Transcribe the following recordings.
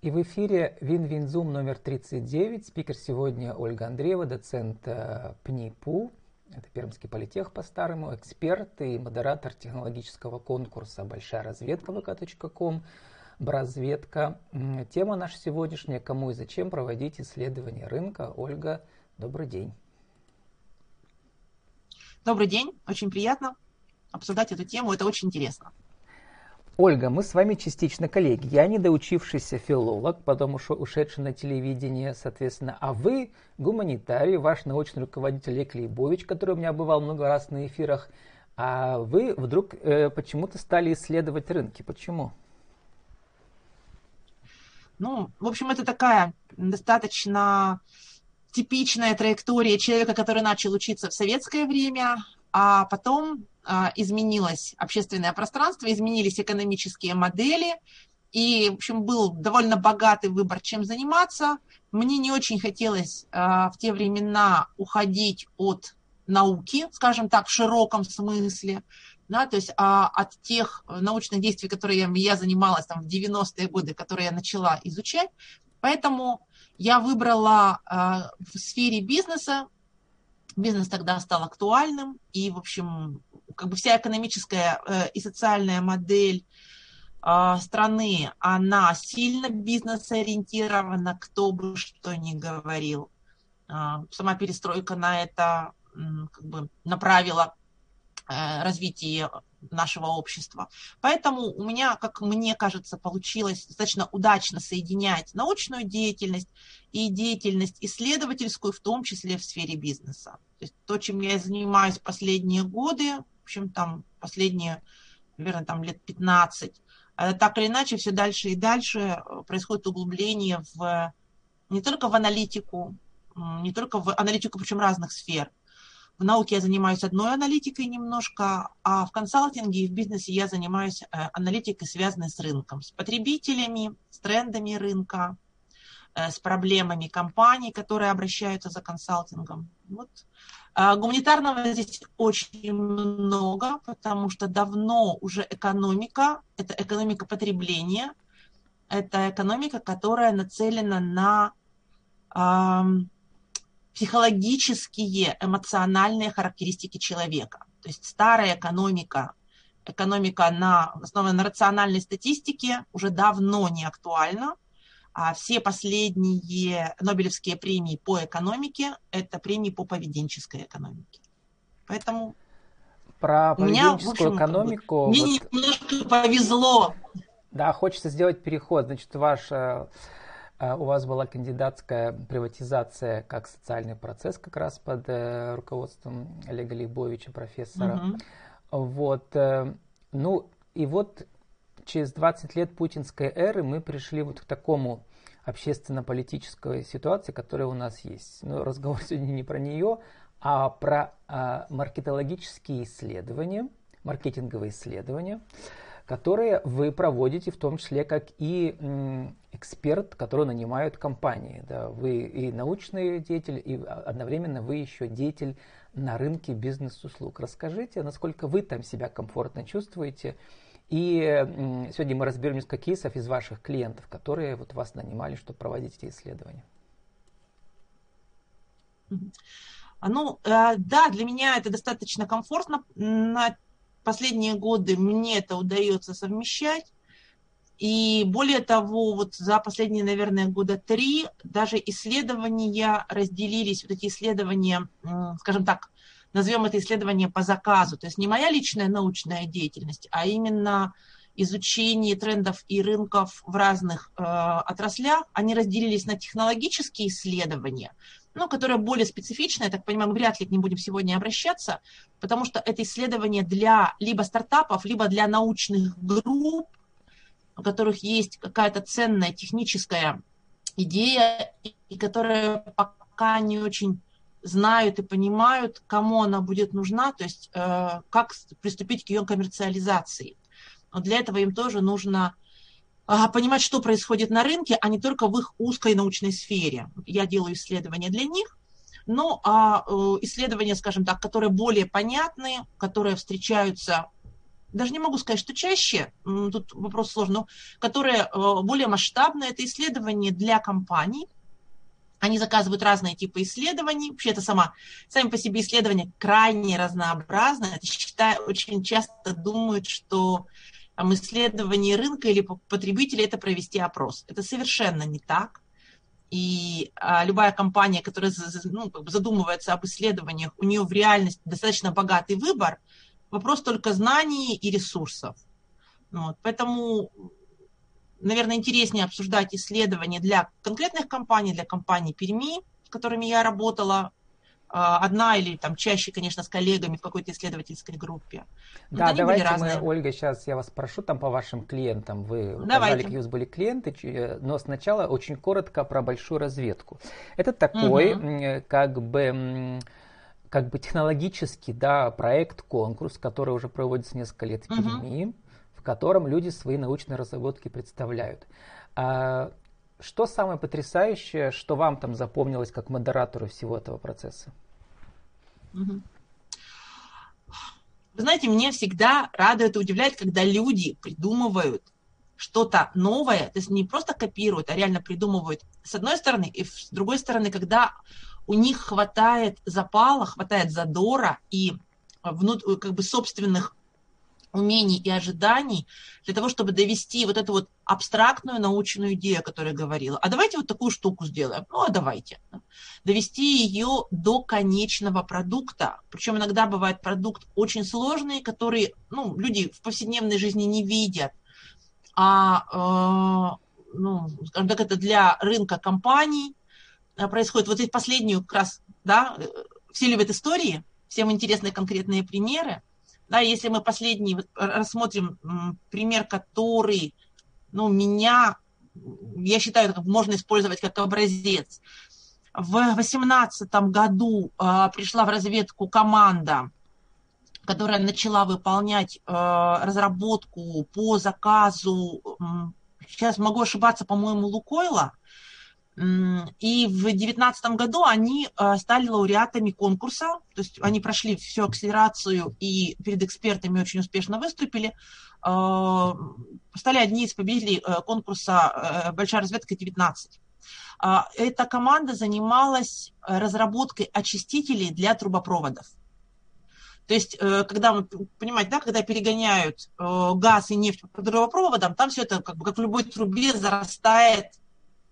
И в эфире Вин-Вин-Зум номер 39. Спикер сегодня Ольга Андреева, доцент э, ПНИПУ, это Пермский политех по-старому, эксперт и модератор технологического конкурса «Большая разведка» vk.com, Бразведка. Тема наша сегодняшняя «Кому и зачем проводить исследование рынка». Ольга, добрый день. Добрый день, очень приятно обсуждать эту тему, это очень интересно. Ольга, мы с вами частично коллеги. Я недоучившийся филолог, потом ушедший на телевидение, соответственно. А вы гуманитарий, ваш научный руководитель Олег Лейбович, который у меня бывал много раз на эфирах. А вы вдруг э, почему-то стали исследовать рынки. Почему? Ну, в общем, это такая достаточно типичная траектория человека, который начал учиться в советское время, а потом а, изменилось общественное пространство, изменились экономические модели, и, в общем, был довольно богатый выбор, чем заниматься. Мне не очень хотелось а, в те времена уходить от науки, скажем так, в широком смысле, да, то есть а, от тех научных действий, которые я, я занималась там, в 90-е годы, которые я начала изучать. Поэтому я выбрала а, в сфере бизнеса бизнес тогда стал актуальным, и, в общем, как бы вся экономическая э, и социальная модель э, страны, она сильно бизнес-ориентирована, кто бы что ни говорил. Э, сама перестройка на это как бы направила э, развитие нашего общества. Поэтому у меня, как мне кажется, получилось достаточно удачно соединять научную деятельность и деятельность исследовательскую, в том числе в сфере бизнеса. То есть то, чем я занимаюсь последние годы, в общем, там последние, наверное, там лет 15, э, так или иначе все дальше и дальше э, происходит углубление в не только в аналитику, не только в аналитику, причем разных сфер, в науке я занимаюсь одной аналитикой немножко, а в консалтинге и в бизнесе я занимаюсь э, аналитикой, связанной с рынком, с потребителями, с трендами рынка, э, с проблемами компаний, которые обращаются за консалтингом. Вот. А гуманитарного здесь очень много, потому что давно уже экономика, это экономика потребления, это экономика, которая нацелена на психологические, эмоциональные характеристики человека. То есть старая экономика, экономика на, основанная на рациональной статистике, уже давно не актуальна. А все последние Нобелевские премии по экономике – это премии по поведенческой экономике. Поэтому про поведенческую меня, общем, экономику. Мне вот... немножко повезло. Да, хочется сделать переход. Значит, ваш а у вас была кандидатская приватизация как социальный процесс как раз под э, руководством Олега Лейбовича, профессора. Угу. Вот, э, ну и вот через 20 лет путинской эры мы пришли вот к такому общественно-политической ситуации, которая у нас есть. Но разговор сегодня не про нее, а про а, маркетологические исследования, маркетинговые исследования которые вы проводите, в том числе как и эксперт, который нанимают компании. Да, вы и научный деятель, и одновременно вы еще деятель на рынке бизнес-услуг. Расскажите, насколько вы там себя комфортно чувствуете. И сегодня мы разберем несколько кейсов из ваших клиентов, которые вот вас нанимали, чтобы проводить эти исследования. Ну, э, да, для меня это достаточно комфортно. На последние годы мне это удается совмещать. И более того, вот за последние, наверное, года три даже исследования разделились, вот эти исследования, скажем так, назовем это исследование по заказу, то есть не моя личная научная деятельность, а именно изучение трендов и рынков в разных э, отраслях, они разделились на технологические исследования, ну, которое более специфичное, я так понимаю, мы вряд ли к ним будем сегодня обращаться, потому что это исследование для либо стартапов, либо для научных групп, у которых есть какая-то ценная техническая идея, и которые пока не очень знают и понимают, кому она будет нужна, то есть э, как приступить к ее коммерциализации. Но для этого им тоже нужно а, понимать, что происходит на рынке, а не только в их узкой научной сфере. Я делаю исследования для них, но а, э, исследования, скажем так, которые более понятны, которые встречаются даже не могу сказать, что чаще, тут вопрос сложный, но которые э, более масштабные, это исследования для компаний, они заказывают разные типы исследований. Вообще это сама, сами по себе исследования крайне разнообразны. Это считаю, очень часто думают, что там, исследование рынка или потребителя – это провести опрос. Это совершенно не так. И а, любая компания, которая ну, как бы задумывается об исследованиях, у нее в реальности достаточно богатый выбор. Вопрос только знаний и ресурсов. Вот. Поэтому наверное, интереснее обсуждать исследования для конкретных компаний, для компаний Перми, с которыми я работала, а, одна или там чаще, конечно, с коллегами в какой-то исследовательской группе. Но да, давайте мы, Ольга, сейчас я вас спрошу там по вашим клиентам. Вы указали, какие у вас были клиенты, э, но сначала очень коротко про большую разведку. Это такой, угу. как бы как бы технологический да, проект, конкурс, который уже проводится несколько лет в Перми. Угу в котором люди свои научные разработки представляют. А что самое потрясающее, что вам там запомнилось как модератору всего этого процесса? Вы знаете, мне всегда радует и удивляет, когда люди придумывают что-то новое, то есть не просто копируют, а реально придумывают с одной стороны, и с другой стороны, когда у них хватает запала, хватает задора и внут, как бы собственных умений и ожиданий для того, чтобы довести вот эту вот абстрактную научную идею, о которой я говорила. А давайте вот такую штуку сделаем. Ну, а давайте. Довести ее до конечного продукта. Причем иногда бывает продукт очень сложный, который ну, люди в повседневной жизни не видят. А, э, ну, скажем так, это для рынка компаний э, происходит. Вот здесь последнюю как раз, да, э, все любят истории, всем интересны конкретные примеры. Да, если мы последний рассмотрим пример, который ну, меня, я считаю, можно использовать как образец. В 2018 году э, пришла в разведку команда, которая начала выполнять э, разработку по заказу, э, сейчас могу ошибаться, по-моему, Лукойла, и в 2019 году они э, стали лауреатами конкурса, то есть они прошли всю акселерацию и перед экспертами очень успешно выступили, э, стали одни из победителей э, конкурса «Большая разведка 19». А, эта команда занималась разработкой очистителей для трубопроводов. То есть, когда мы, понимаете, да, когда перегоняют газ и нефть по трубопроводам, там все это, как, бы, как в любой трубе, зарастает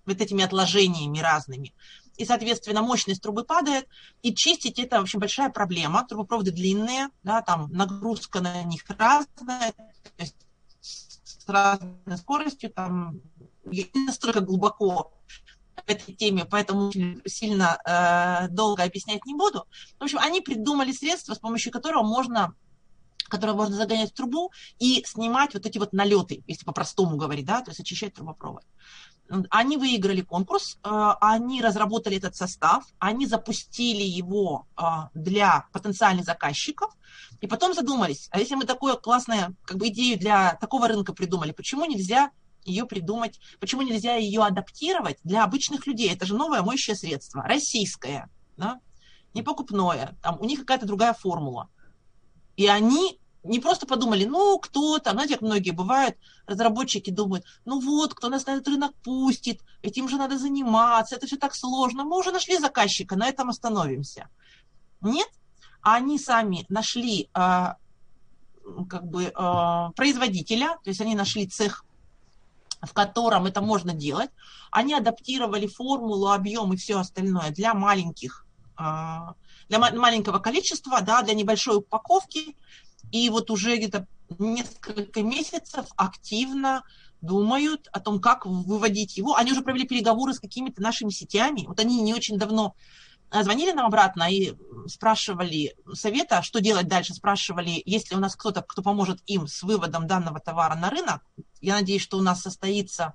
вот этими отложениями разными. И, соответственно, мощность трубы падает, и чистить это, в общем, большая проблема. Трубопроводы длинные, да, там нагрузка на них разная, то есть с разной скоростью, там, не настолько глубоко в этой теме, поэтому сильно э, долго объяснять не буду. В общем, они придумали средство, с помощью которого можно которое можно загонять в трубу и снимать вот эти вот налеты, если по-простому говорить, да, то есть очищать трубопровод. Они выиграли конкурс, э, они разработали этот состав, они запустили его э, для потенциальных заказчиков, и потом задумались, а если мы такую классную как бы, идею для такого рынка придумали, почему нельзя ее придумать, почему нельзя ее адаптировать для обычных людей? Это же новое моющее средство, российское, да? не покупное, там, у них какая-то другая формула. И они не просто подумали, ну, кто там, знаете, как многие бывают, разработчики думают, ну вот, кто нас на этот рынок пустит, этим же надо заниматься, это все так сложно, мы уже нашли заказчика, на этом остановимся. Нет, они сами нашли а, как бы а, производителя, то есть они нашли цех, в котором это можно делать, они адаптировали формулу, объем и все остальное для маленьких а, для маленького количества, да, для небольшой упаковки, и вот уже где-то несколько месяцев активно думают о том, как выводить его. Они уже провели переговоры с какими-то нашими сетями. Вот они не очень давно а, звонили нам обратно и спрашивали совета, что делать дальше, спрашивали, есть ли у нас кто-то, кто поможет им с выводом данного товара на рынок. Я надеюсь, что у нас состоится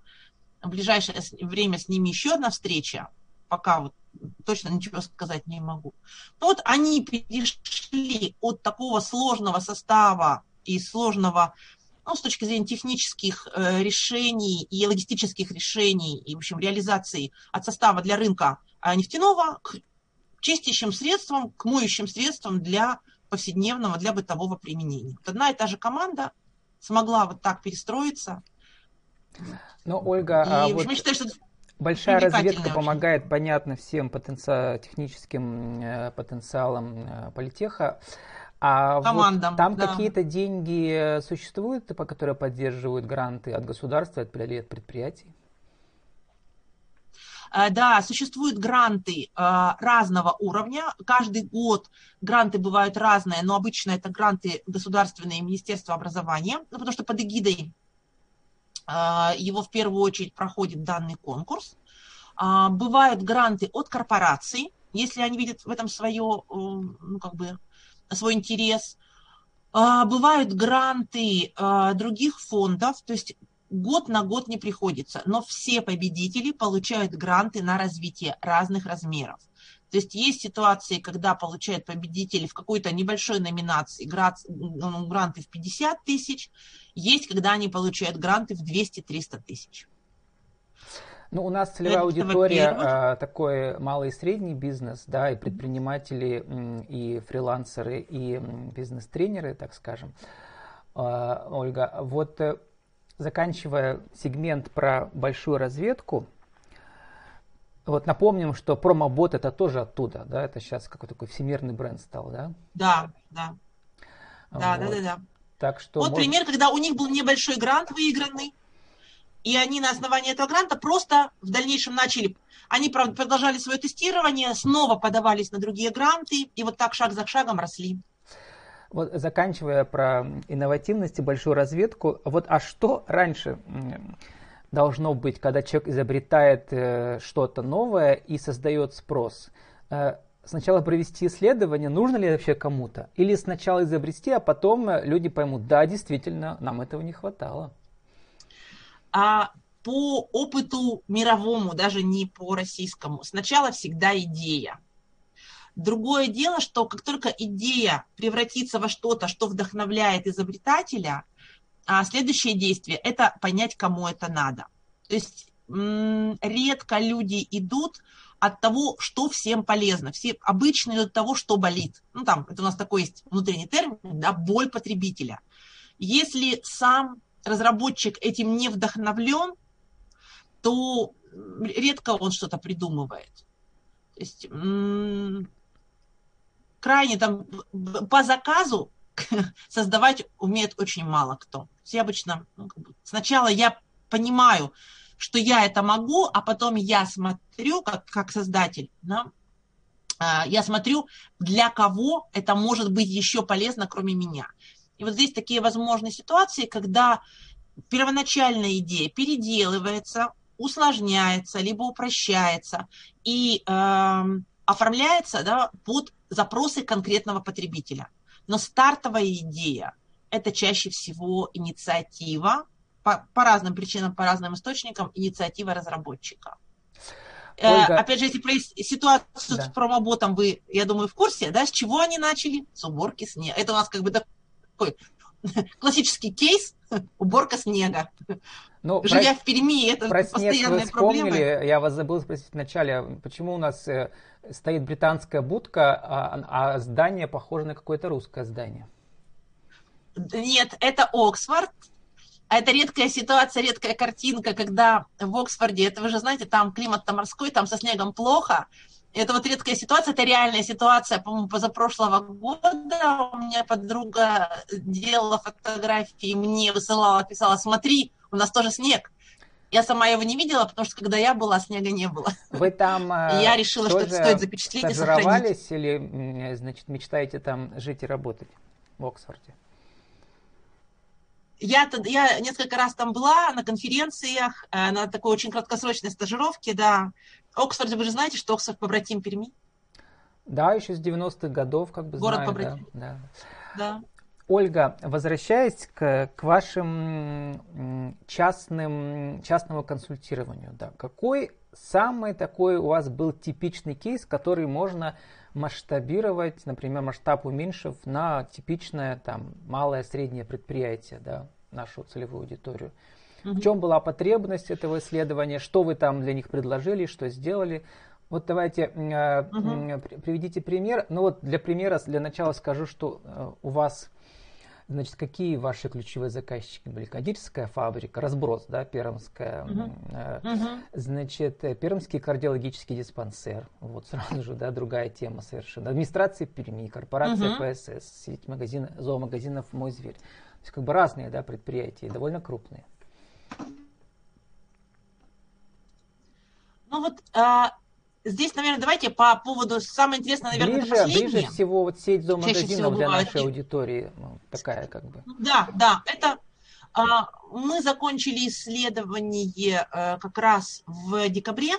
в ближайшее время с ними еще одна встреча, пока вот точно ничего сказать не могу. Но вот они перешли от такого сложного состава и сложного, ну, с точки зрения технических э, решений и логистических решений, и, в общем, реализации от состава для рынка э, нефтяного к чистящим средствам, к моющим средствам для повседневного, для бытового применения. Вот одна и та же команда смогла вот так перестроиться. Ну, Ольга, и, а вот... считаю, что Большая разведка очень. помогает, понятно, всем потенци... техническим э, потенциалам э, политеха. А Командам, вот там да. какие-то деньги существуют, по которые поддерживают гранты от государства или от предприятий? Э, да, существуют гранты разного уровня. Каждый год гранты бывают разные, но обычно это гранты государственные Министерства образования, ну, потому что под эгидой его в первую очередь проходит данный конкурс. А, бывают гранты от корпораций, если они видят в этом свое, ну, как бы, свой интерес. А, бывают гранты других фондов, то есть год на год не приходится, но все победители получают гранты на развитие разных размеров. То есть есть ситуации, когда получают победители в какой-то небольшой номинации ну, гранты в 50 тысяч, есть, когда они получают гранты в 200-300 тысяч. Ну, у нас целевая Это аудитория а, такой малый и средний бизнес, да, и предприниматели, и фрилансеры, и бизнес-тренеры, так скажем. А, Ольга, вот э, заканчивая сегмент про большую разведку, вот напомним, что промобот это тоже оттуда, да, это сейчас какой-то такой всемирный бренд стал, да? Да, да. Да, вот. да, да, да. Так что вот может... пример, когда у них был небольшой грант выигранный, и они на основании этого гранта просто в дальнейшем начали, они правда, продолжали свое тестирование, снова подавались на другие гранты, и вот так шаг за шагом росли. Вот заканчивая про инновативность и большую разведку, вот а что раньше должно быть, когда человек изобретает э, что-то новое и создает спрос? Э, сначала провести исследование, нужно ли вообще кому-то, или сначала изобрести, а потом э, люди поймут, да, действительно, нам этого не хватало. А по опыту мировому, даже не по российскому, сначала всегда идея. Другое дело, что как только идея превратится во что-то, что вдохновляет изобретателя, а следующее действие – это понять, кому это надо. То есть редко люди идут от того, что всем полезно. Все обычно идут от того, что болит. Ну, там, это у нас такой есть внутренний термин, да, боль потребителя. Если сам разработчик этим не вдохновлен, то редко он что-то придумывает. То есть крайне там по заказу создавать умеет очень мало кто. Все обычно ну, сначала я понимаю, что я это могу, а потом я смотрю, как, как создатель, да, а, я смотрю, для кого это может быть еще полезно, кроме меня. И вот здесь такие возможные ситуации, когда первоначальная идея переделывается, усложняется, либо упрощается и э, оформляется да, под запросы конкретного потребителя. Но стартовая идея – это чаще всего инициатива, по, по разным причинам, по разным источникам, инициатива разработчика. Э, Ольга... Опять же, если про ситуацию да. с промоботом вы, я думаю, в курсе, да, с чего они начали? С уборки снега. Это у нас как бы такой классический кейс уборка снега. Ну, Живя про, в Перми, это про постоянная снег вы вспомнили, проблема. Я вас забыл спросить вначале, почему у нас э, стоит британская будка, а, а здание похоже на какое-то русское здание? Нет, это Оксфорд. Это редкая ситуация, редкая картинка, когда в Оксфорде, это вы же знаете, там климат-то морской, там со снегом плохо, это вот редкая ситуация, это реальная ситуация, по-моему, позапрошлого года у меня подруга делала фотографии, мне высылала, писала, смотри, у нас тоже снег. Я сама его не видела, потому что когда я была, снега не было. Вы там и я решила, что это стоит запечатлеть и сохранить. или, значит, мечтаете там жить и работать в Оксфорде? Я, я несколько раз там была на конференциях, э, на такой очень краткосрочной стажировке, да. Оксфорде, вы же знаете, что Оксфорд побратим Перми? Да, еще с 90-х годов, как бы Город знаю. побратим. Да, да. да. Ольга, возвращаясь к, к вашим частным, частному консультированию, да, какой самый такой у вас был типичный кейс, который можно масштабировать, например, масштаб уменьшив на типичное там малое среднее предприятие, да, нашу целевую аудиторию. В чем была потребность этого исследования, что вы там для них предложили, что сделали, Вот давайте угу. приведите пример. Ну вот для примера, для начала скажу, что э, у вас, значит, какие ваши ключевые заказчики были? Кондитерская фабрика, разброс, да, пермская, угу. значит, пермский кардиологический диспансер, вот сразу же, да, другая тема совершенно. Администрация Перми, корпорация угу. ПСС, сеть магазин, зоомагазинов «Мой зверь». То есть как бы разные, да, предприятия, довольно крупные. Ну вот а, здесь, наверное, давайте по поводу, самое интересное, наверное, ближе, последнее. Ближе всего вот сеть зоомагазинов для нашей аудитории, ну, такая как бы. Да, да, это а, мы закончили исследование а, как раз в декабре.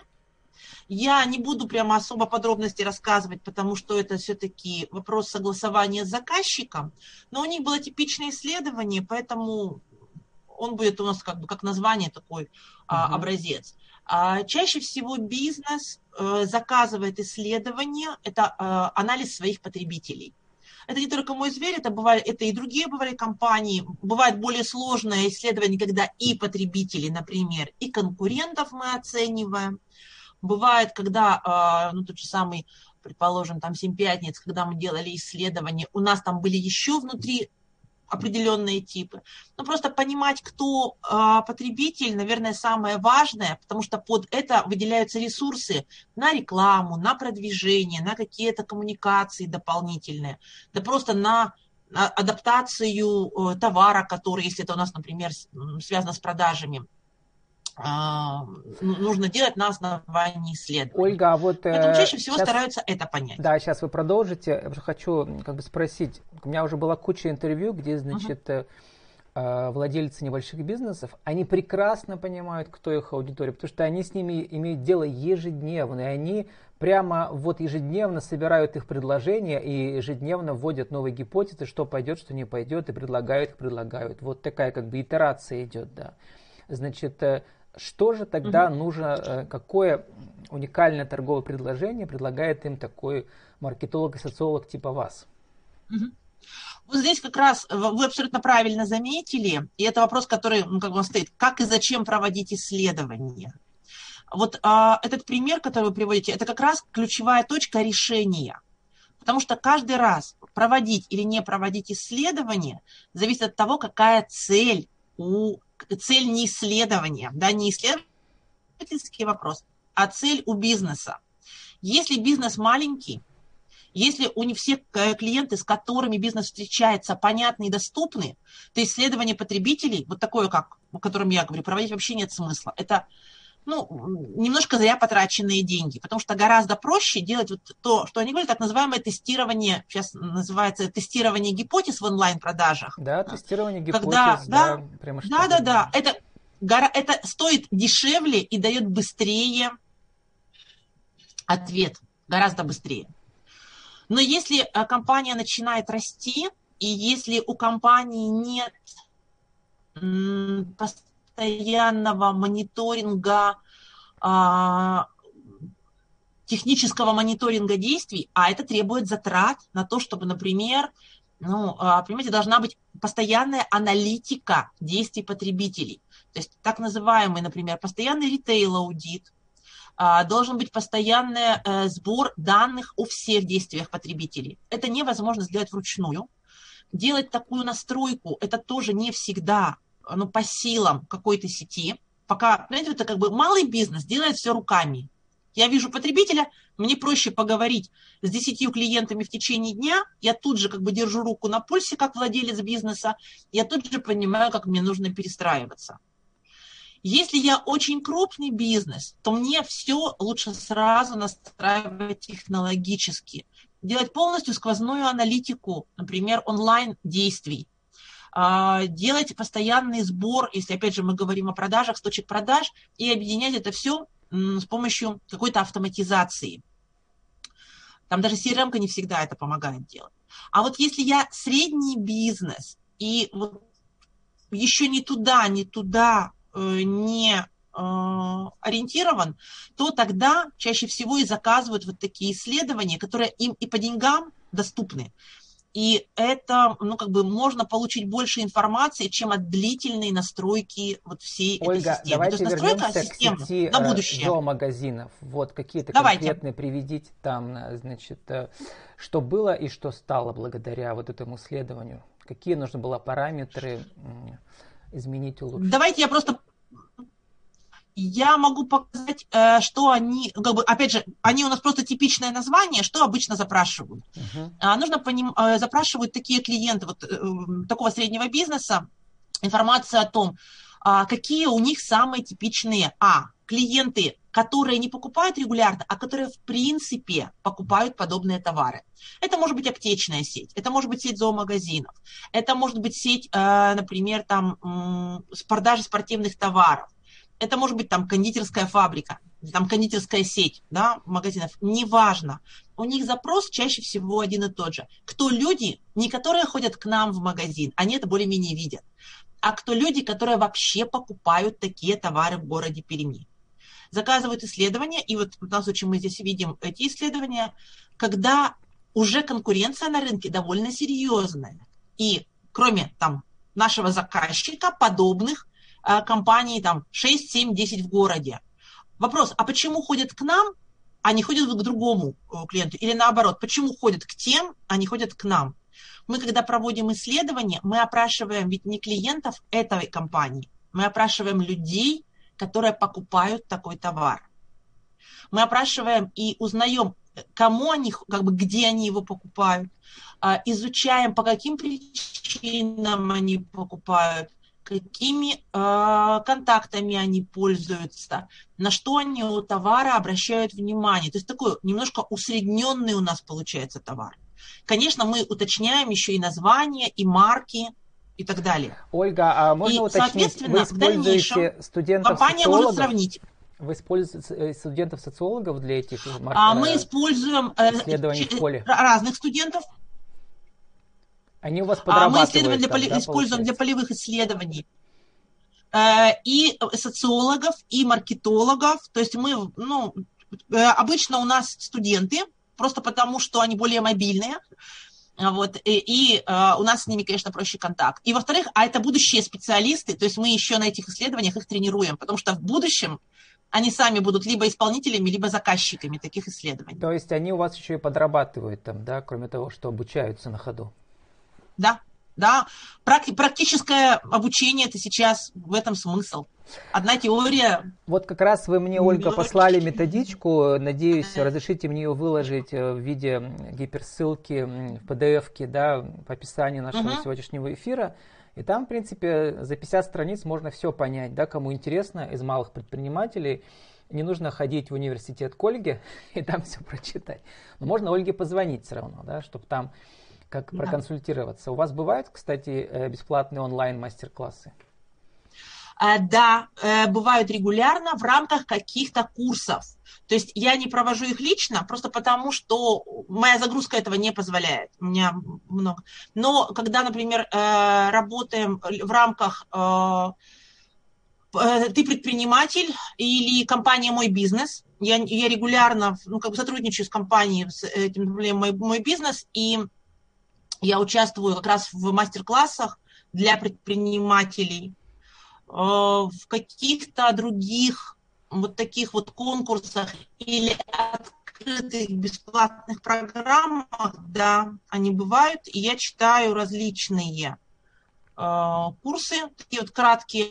Я не буду прямо особо подробности рассказывать, потому что это все-таки вопрос согласования с заказчиком, но у них было типичное исследование, поэтому он будет у нас как бы как название такой uh-huh. образец. А, чаще всего бизнес э, заказывает исследования, это э, анализ своих потребителей. Это не только мой зверь, это, бывает, это и другие бывали компании. Бывает более сложное исследование, когда и потребители, например, и конкурентов мы оцениваем. Бывает, когда, а, ну, тот же самый, предположим, там, «Семь пятниц», когда мы делали исследование, у нас там были еще внутри определенные типы. Но просто понимать, кто э, потребитель, наверное, самое важное, потому что под это выделяются ресурсы на рекламу, на продвижение, на какие-то коммуникации дополнительные, да просто на адаптацию э, товара, который, если это у нас, например, связано с продажами, а, ну, нужно делать на основании исследований. Ольга, а вот... Поэтому э, чаще всего сейчас, стараются это понять. Да, сейчас вы продолжите. Я хочу как бы спросить. У меня уже была куча интервью, где, значит, uh-huh. владельцы небольших бизнесов, они прекрасно понимают, кто их аудитория, потому что они с ними имеют дело ежедневно, и они прямо вот ежедневно собирают их предложения и ежедневно вводят новые гипотезы, что пойдет, что не пойдет, и предлагают предлагают. Вот такая как бы итерация идет, да. Значит, что же тогда угу. нужно, э, какое уникальное торговое предложение предлагает им такой маркетолог и социолог типа вас? Угу. Вот здесь как раз вы абсолютно правильно заметили, и это вопрос, который, ну, как бы стоит, как и зачем проводить исследования. Вот а, этот пример, который вы приводите, это как раз ключевая точка решения. Потому что каждый раз проводить или не проводить исследование зависит от того, какая цель у цель не исследования, да, не исследовательский вопрос, а цель у бизнеса. Если бизнес маленький, если у не все клиенты, с которыми бизнес встречается, понятны и доступны, то исследование потребителей, вот такое, как, о котором я говорю, проводить вообще нет смысла. Это ну, немножко зря потраченные деньги, потому что гораздо проще делать вот то, что они говорят, так называемое тестирование, сейчас называется тестирование гипотез в онлайн-продажах. Да, тестирование гипотез, Когда, да, да, прямо да, да, да, это, это стоит дешевле и дает быстрее ответ, гораздо быстрее. Но если э, компания начинает расти, и если у компании нет постоянного мониторинга, а, технического мониторинга действий, а это требует затрат на то, чтобы, например, ну, а, понимаете, должна быть постоянная аналитика действий потребителей. То есть так называемый, например, постоянный ритейл-аудит, а, должен быть постоянный э, сбор данных о всех действиях потребителей. Это невозможно сделать вручную. Делать такую настройку, это тоже не всегда ну, по силам какой-то сети. Пока, знаете, это как бы малый бизнес делает все руками. Я вижу потребителя, мне проще поговорить с десятью клиентами в течение дня, я тут же как бы держу руку на пульсе, как владелец бизнеса, я тут же понимаю, как мне нужно перестраиваться. Если я очень крупный бизнес, то мне все лучше сразу настраивать технологически, делать полностью сквозную аналитику, например, онлайн действий, а, делать постоянный сбор, если опять же мы говорим о продажах, с точек продаж, и объединять это все с помощью какой-то автоматизации. Там даже CRM не всегда это помогает делать. А вот если я средний бизнес и вот еще не туда, не туда э, не э, ориентирован, то тогда чаще всего и заказывают вот такие исследования, которые им и по деньгам доступны, И это, ну, как бы можно получить больше информации, чем от длительной настройки вот всей Ольга, этой системы. давайте То есть настройка системы сети на э, будущее. зоомагазинов. Вот какие-то конкретные приведите там, э, значит, э, что было и что стало благодаря вот этому исследованию. Какие нужно было параметры изменить, улучшить? Давайте я просто я могу показать, э, что они, как бы, опять же, они у нас просто типичное название, что обычно запрашивают. А, Нужно поним, э, запрашивают такие клиенты вот э, такого среднего бизнеса информацию о том, а, какие у них самые типичные, а, клиенты, которые не покупают регулярно, а которые в принципе покупают подобные товары. Это может быть аптечная сеть, это может быть сеть зоомагазинов, это может быть сеть, например, там с продажи спортивных товаров, это может быть там кондитерская фабрика, там кондитерская сеть да, магазинов, неважно. У них запрос чаще всего один и тот же. Кто люди, не которые ходят к нам в магазин, они это более-менее видят, а кто люди, которые вообще покупают такие товары в городе Перми. Заказывают исследования, и вот в данном случае мы здесь видим эти исследования, когда уже конкуренция на рынке довольно серьезная. И кроме там нашего заказчика, подобных компаний там 6, 7, 10 в городе. Вопрос, а почему ходят к нам, а не ходят к другому э, клиенту? Или наоборот, почему ходят к тем, а не ходят к нам? Мы, когда проводим исследование, мы опрашиваем ведь не клиентов этой компании, мы опрашиваем людей, которые покупают такой товар. Мы опрашиваем и узнаем, кому они, как бы, где они его покупают, а, изучаем, по каким причинам они покупают, какими э, контактами они пользуются, на что они у товара обращают внимание. То есть такой немножко усредненный у нас получается товар. Конечно, мы уточняем еще и названия, и марки, и так далее. Ольга, а можно И, уточнить, соответственно, вы в дальнейшем используете студентов Компания может сравнить. Вы используете э, студентов социологов для этих мар- А мы э, используем э, исследований в поле. разных студентов. Они у вас А мы исследования для поли- да, используем для полевых исследований. Э, И социологов, и маркетологов. То есть мы, ну, э, обычно у нас студенты, просто потому что они более мобильные. Вот, и, и, э, у нас с ними, конечно, проще контакт. И во-вторых, а это будущие специалисты, то есть мы еще на этих исследованиях их тренируем, потому что в будущем они сами будут либо исполнителями, либо заказчиками таких исследований. То есть они у вас еще и подрабатывают там, да, кроме того, что обучаются на ходу. Да, да. Практи- практическое обучение это сейчас в этом смысл. Одна теория. Вот как раз вы мне, Ольга, послали методичку. Надеюсь, разрешите мне ее выложить э, в виде гиперссылки в PDF, да, в описании нашего Мгм. сегодняшнего эфира. И там, в принципе, за 50 страниц можно все понять, да, кому интересно, из малых предпринимателей. Не нужно ходить в университет к Ольге и там все прочитать. Но можно Ольге позвонить все равно, да, чтобы там как Да. проконсультироваться. У вас бывают, кстати, э, бесплатные онлайн мастер-классы? А, Да, э, бывают регулярно в рамках каких-то курсов. То есть я не провожу их лично, просто потому что моя загрузка этого не позволяет. У меня много. Но когда, например, э, работаем в рамках ты предприниматель или компания «Мой бизнес», я, я регулярно ну, как бы сотрудничаю с компанией, с этим «Мой, мой бизнес», и я участвую как раз в мастер-классах для предпринимателей, э, в каких-то других вот таких вот конкурсах или открытых бесплатных программах, да, они бывают, и я читаю различные э, курсы, такие вот краткие,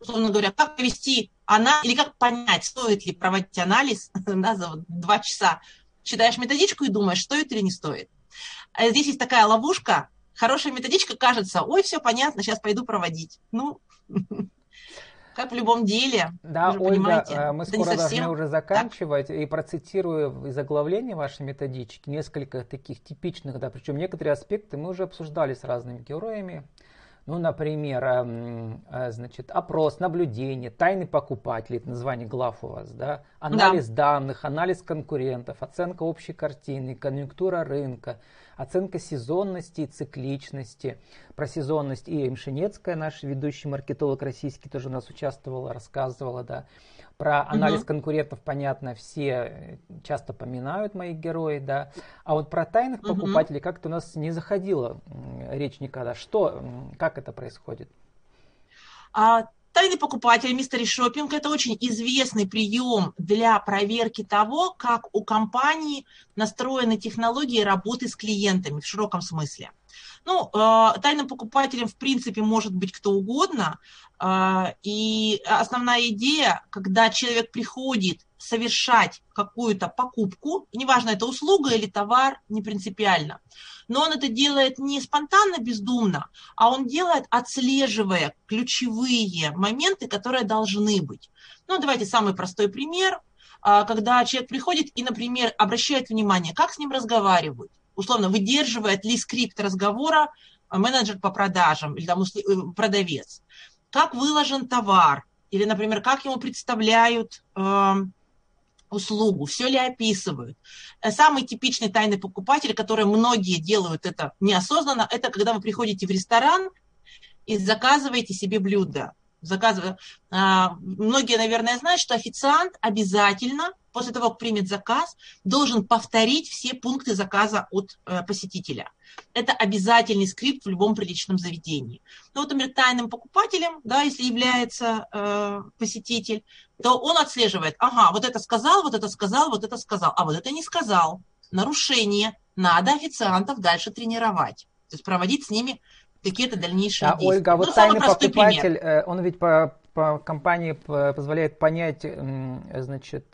условно говоря, как провести анализ, или как понять, стоит ли проводить анализ да, за вот два часа. Читаешь методичку и думаешь, стоит или не стоит. А здесь есть такая ловушка, хорошая методичка, кажется, ой, все понятно, сейчас пойду проводить. Ну, как в любом деле, Да, Ольга, понимаете, э, мы скоро должны уже заканчивать. И процитирую из оглавления вашей методички несколько таких типичных, да, причем некоторые аспекты мы уже обсуждали с разными героями. Ну, например, эм, э, значит, опрос, наблюдение, тайный покупатель, это название глав у вас, да, анализ данных, анализ конкурентов, оценка общей картины, конъюнктура рынка, оценка сезонности и цикличности. Про сезонность и Мшинецкая, наш ведущий маркетолог российский, тоже у нас участвовала, рассказывала, да. Про анализ угу. конкурентов, понятно, все э, часто поминают мои герои, да. А вот про тайных угу. покупателей как-то у нас не заходила речь никогда. Что, как это происходит? А, Тайный покупатель, мистери шопинг – это очень известный прием для проверки того, как у компании настроены технологии работы с клиентами в широком смысле. Ну, э, тайным покупателем, в принципе, может быть кто угодно. Э, и основная идея, когда человек приходит совершать какую-то покупку, неважно, это услуга или товар, не принципиально, но он это делает не спонтанно, бездумно, а он делает, отслеживая ключевые моменты, которые должны быть. Ну, давайте самый простой пример, э, когда человек приходит и, например, обращает внимание, как с ним разговаривают условно, выдерживает ли скрипт разговора менеджер по продажам или там, э, продавец, как выложен товар, или, например, как ему представляют э, услугу, все ли описывают. Э, самый типичный тайный покупатель, который многие делают это неосознанно, это когда вы приходите в ресторан и заказываете себе блюдо. Заказываю. А, многие, наверное, знают, что официант обязательно после того, как примет заказ, должен повторить все пункты заказа от э, посетителя. Это обязательный скрипт в любом приличном заведении. Ну, вот, например, тайным покупателем, да, если является э, посетитель, то он отслеживает, ага, вот это сказал, вот это сказал, вот это сказал, а вот это не сказал. Нарушение. Надо официантов дальше тренировать. То есть проводить с ними какие-то дальнейшие а, действия. Ольга, а вот ну, тайный покупатель, пример. Э, он ведь по, по компании позволяет понять, значит,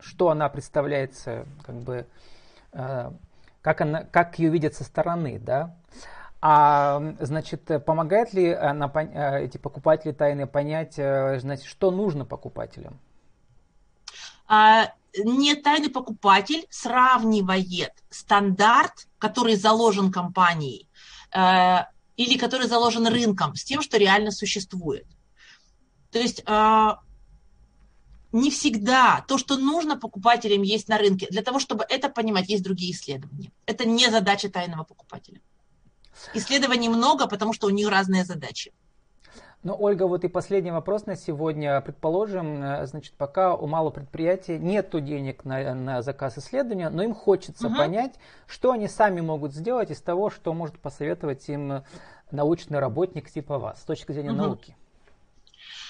что она представляется, как бы, э, как, она, как ее видят со стороны, да. А, значит, помогает ли она, э, эти покупатели тайны понять, значит, что нужно покупателям? А, не тайный покупатель сравнивает стандарт, который заложен компанией, или который заложен рынком, с тем, что реально существует. То есть не всегда то, что нужно покупателям, есть на рынке. Для того, чтобы это понимать, есть другие исследования. Это не задача тайного покупателя. Исследований много, потому что у них разные задачи. Ну, Ольга, вот и последний вопрос на сегодня. Предположим, э, значит, пока у малого предприятия нет денег на, на заказ исследования, но им хочется угу. понять, что они сами могут сделать из того, что может посоветовать им научный работник типа вас с точки зрения угу. науки.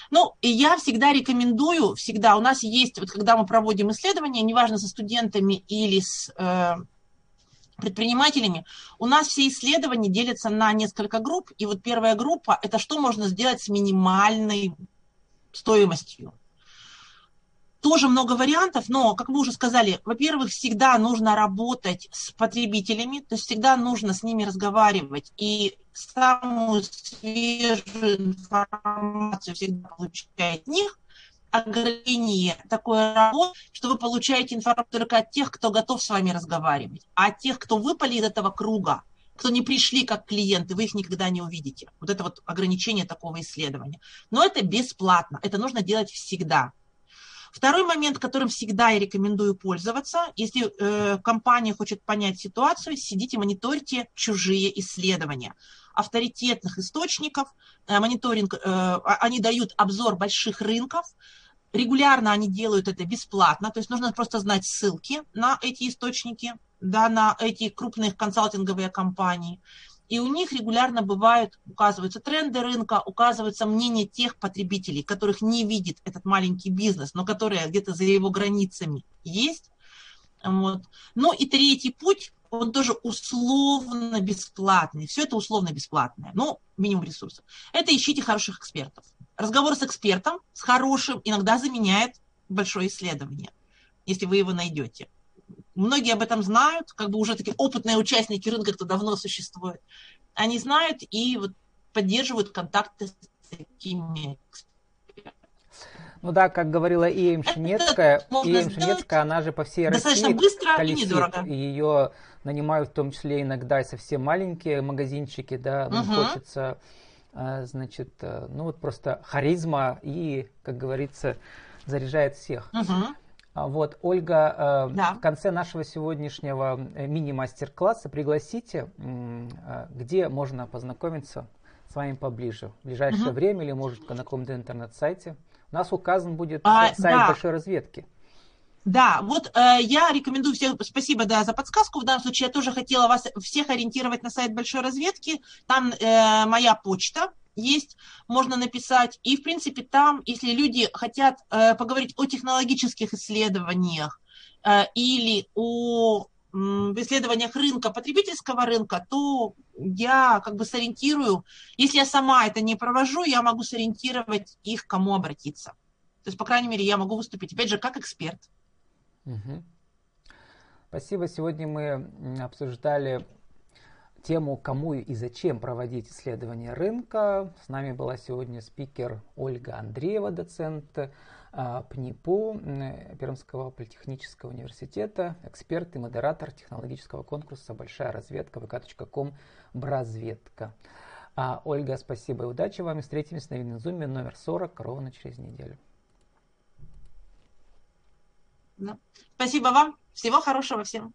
Ну, и я всегда рекомендую, всегда, у нас есть, вот когда мы проводим исследования, неважно со студентами или с э, предпринимателями, у нас все исследования делятся на несколько групп, и вот первая группа – это что можно сделать с минимальной стоимостью. Тоже много вариантов, но, как мы уже сказали, во-первых, всегда нужно работать с потребителями, то есть всегда нужно с ними разговаривать и самую свежую информацию всегда получать от них, ограничение такой работы, что вы получаете информацию только от тех, кто готов с вами разговаривать, а от тех, кто выпали из этого круга, кто не пришли как клиенты, вы их никогда не увидите. Вот это вот ограничение такого исследования. Но это бесплатно, это нужно делать всегда. Второй момент, которым всегда я рекомендую пользоваться, если э, компания хочет понять ситуацию, сидите, мониторьте чужие исследования авторитетных источников, э, мониторинг, э, они дают обзор больших рынков, регулярно они делают это бесплатно, то есть нужно просто знать ссылки на эти источники, да, на эти крупные консалтинговые компании и у них регулярно бывают, указываются тренды рынка, указываются мнения тех потребителей, которых не видит этот маленький бизнес, но которые где-то за его границами есть. Вот. Ну и третий путь, он тоже условно бесплатный. Все это условно бесплатное, но минимум ресурсов. Это ищите хороших экспертов. Разговор с экспертом, с хорошим, иногда заменяет большое исследование, если вы его найдете. Многие об этом знают, как бы уже такие опытные участники рынка, кто давно существует. Они знают и вот поддерживают контакты с такими ну да, как говорила Ием Шинецкая, Ием Шинецкая, она же по всей России быстро колесит, и недорого. Ее нанимают в том числе иногда и совсем маленькие магазинчики, да, угу. хочется, значит, э, ну вот просто харизма и, как говорится, заряжает всех. Угу. А вот, Ольга, э, да. в конце нашего сегодняшнего э, мини-мастер-класса пригласите, где можно познакомиться с вами поближе. В ближайшее угу. время или, может, на каком-то интернет-сайте. У нас указан будет а, сайт да. большой разведки. Да, вот э, я рекомендую всем, спасибо да, за подсказку. В данном случае я тоже хотела вас всех ориентировать на сайт большой разведки. Там э, моя почта есть, можно написать. И, в принципе, там, если люди хотят э, поговорить о технологических исследованиях э, или о в исследованиях рынка, потребительского рынка, то я как бы сориентирую, если я сама это не провожу, я могу сориентировать их, кому обратиться. То есть, по крайней мере, я могу выступить, опять же, как эксперт. Угу. Спасибо. Сегодня мы обсуждали тему «Кому и зачем проводить исследования рынка». С нами была сегодня спикер Ольга Андреева, доцент а, ПНИПУ Пермского политехнического университета, эксперт и модератор технологического конкурса «Большая разведка» vk.com «Бразведка». А, Ольга, спасибо и удачи вам. И встретимся на Винзуме номер 40 ровно через неделю. Спасибо вам. Всего хорошего всем.